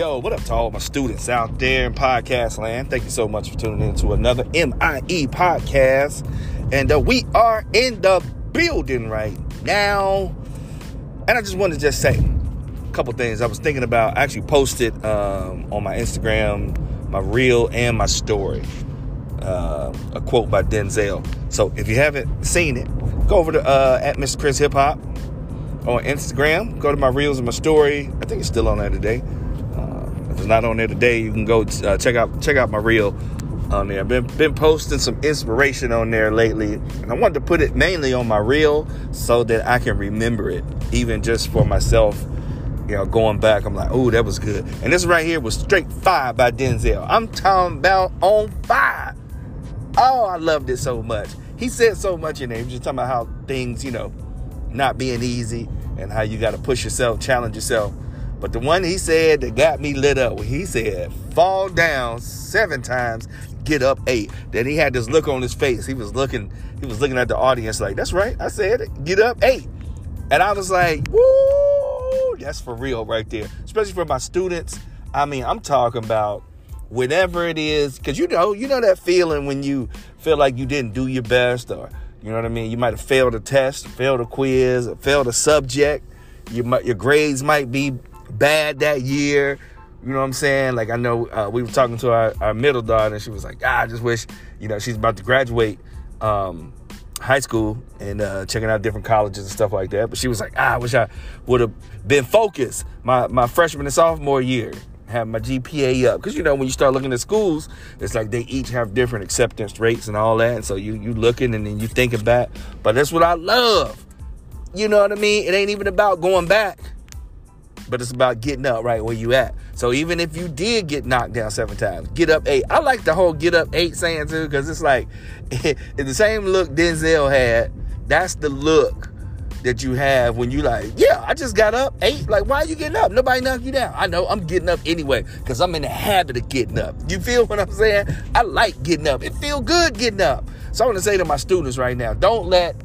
Yo, what up to all my students out there in podcast land? Thank you so much for tuning in to another MIE podcast. And uh, we are in the building right now. And I just wanted to just say a couple things I was thinking about. I actually posted um, on my Instagram, my reel, and my story. Uh, a quote by Denzel. So if you haven't seen it, go over to uh, at Mr. Chris Hip Hop on Instagram. Go to my reels and my story. I think it's still on there today. If it's not on there today, you can go uh, check out check out my reel on there. I've been been posting some inspiration on there lately, and I wanted to put it mainly on my reel so that I can remember it, even just for myself. You know, going back, I'm like, oh, that was good. And this right here was straight fire by Denzel. I'm talking about on fire. Oh, I loved it so much. He said so much in there. He was just talking about how things, you know, not being easy and how you got to push yourself, challenge yourself. But the one he said that got me lit up, he said, fall down seven times, get up eight. Then he had this look on his face. He was looking, he was looking at the audience like, that's right, I said get up eight. And I was like, woo, that's for real right there. Especially for my students. I mean, I'm talking about whatever it is, because you know, you know that feeling when you feel like you didn't do your best or you know what I mean? You might have failed a test, failed a quiz, failed a subject. You might, your grades might be bad that year. You know what I'm saying? Like I know uh, we were talking to our, our, middle daughter, and she was like, ah, "I just wish, you know, she's about to graduate um, high school and uh, checking out different colleges and stuff like that." But she was like, ah, "I wish I would have been focused my my freshman and sophomore year." have my GPA up. Because you know, when you start looking at schools, it's like they each have different acceptance rates and all that. And so you you looking and then you thinking back. But that's what I love. You know what I mean? It ain't even about going back. But it's about getting up right where you at. So even if you did get knocked down seven times, get up eight. I like the whole get up eight saying too, because it's like it's the same look Denzel had. That's the look that you have when you like, yeah, I just got up, eight. Like, why are you getting up? Nobody knocked you down. I know I'm getting up anyway because I'm in the habit of getting up. You feel what I'm saying? I like getting up. It feel good getting up. So I want to say to my students right now, don't let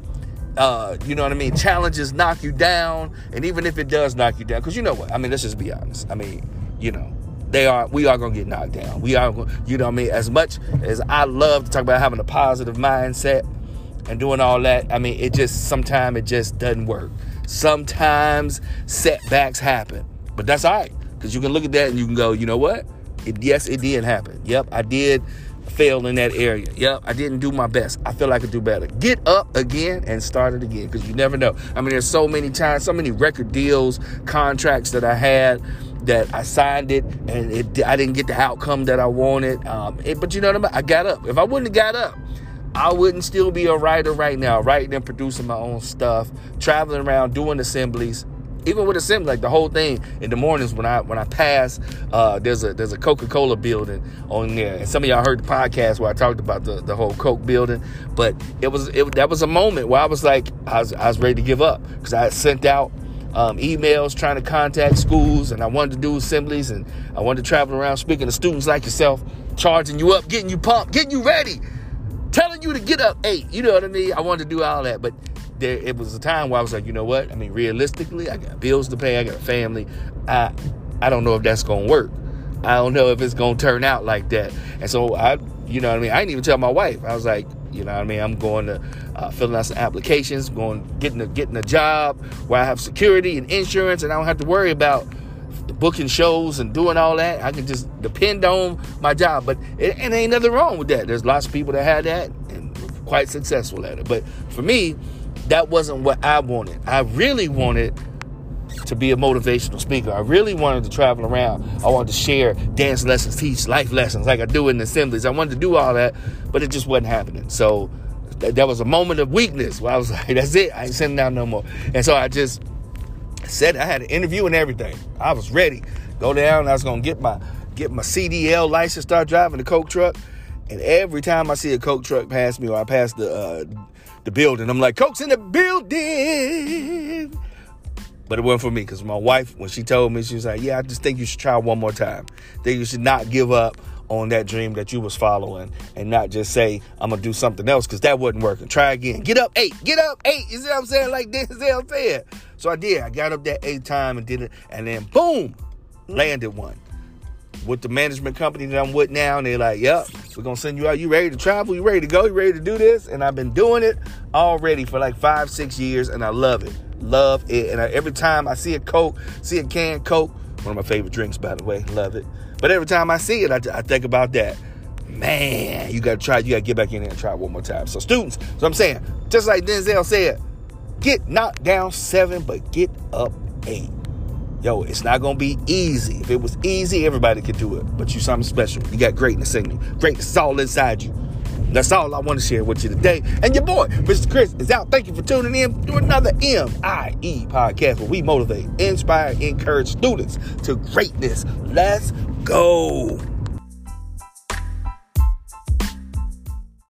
uh, you know what I mean, challenges knock you down. And even if it does knock you down, because you know what? I mean, let's just be honest. I mean, you know, they are we are gonna get knocked down. We are you know what I mean? As much as I love to talk about having a positive mindset, and doing all that, I mean, it just sometimes it just doesn't work. Sometimes setbacks happen, but that's all right because you can look at that and you can go, you know what? It, yes, it did happen. Yep, I did fail in that area. Yep, I didn't do my best. I feel like I could do better. Get up again and start it again because you never know. I mean, there's so many times, so many record deals, contracts that I had that I signed it and it, I didn't get the outcome that I wanted. Um, it, but you know what I mean? I got up. If I wouldn't have got up, I wouldn't still be a writer right now, writing and producing my own stuff, traveling around doing assemblies. Even with assembly, like the whole thing in the mornings when I when I pass, uh, there's a there's a Coca Cola building on there, and some of y'all heard the podcast where I talked about the, the whole Coke building. But it was it, that was a moment where I was like I was I was ready to give up because I had sent out um, emails trying to contact schools, and I wanted to do assemblies, and I wanted to travel around speaking to students like yourself, charging you up, getting you pumped, getting you ready telling you to get up eight. You know what I mean? I wanted to do all that, but there it was a time where I was like, you know what? I mean, realistically, I got bills to pay, I got a family. I I don't know if that's gonna work. I don't know if it's gonna turn out like that. And so I, you know what I mean? I didn't even tell my wife. I was like, you know what I mean? I'm going to uh, filling out some applications, going getting a getting a job where I have security and insurance, and I don't have to worry about booking shows and doing all that. I can just depend on my job. But it, it ain't nothing wrong with that. There's lots of people that had that and quite successful at it. But for me, that wasn't what I wanted. I really wanted to be a motivational speaker. I really wanted to travel around. I wanted to share dance lessons, teach life lessons like I do in assemblies. I wanted to do all that, but it just wasn't happening. So that was a moment of weakness where I was like, that's it. I ain't sitting down no more. And so I just said I had an interview and everything. I was ready. Go down. I was gonna get my get my CDL license, start driving the Coke truck. And every time I see a Coke truck pass me or I pass the uh, the building, I'm like, Coke's in the building. But it wasn't for me because my wife, when she told me, she was like, "Yeah, I just think you should try one more time. Think you should not give up on that dream that you was following and not just say I'm gonna do something else because that wasn't working. Try again. Get up eight. Get up eight. You see what I'm saying? Like Denzel said. So I did. I got up that eight time and did it, and then boom, landed one. With the management company that I'm with now, and they're like, "Yep, we're gonna send you out. You ready to travel? You ready to go? You ready to do this?" And I've been doing it already for like five, six years, and I love it, love it. And I, every time I see a Coke, see a can Coke, one of my favorite drinks, by the way, love it. But every time I see it, I, I think about that. Man, you gotta try. You gotta get back in there and try it one more time. So students, so I'm saying, just like Denzel said, get knocked down seven, but get up eight. Yo, it's not gonna be easy. If it was easy, everybody could do it. But you something special. You got greatness in you. Greatness is all inside you. That's all I want to share with you today. And your boy, Mr. Chris, is out. Thank you for tuning in to another MIE podcast where we motivate, inspire, encourage students to greatness. Let's go.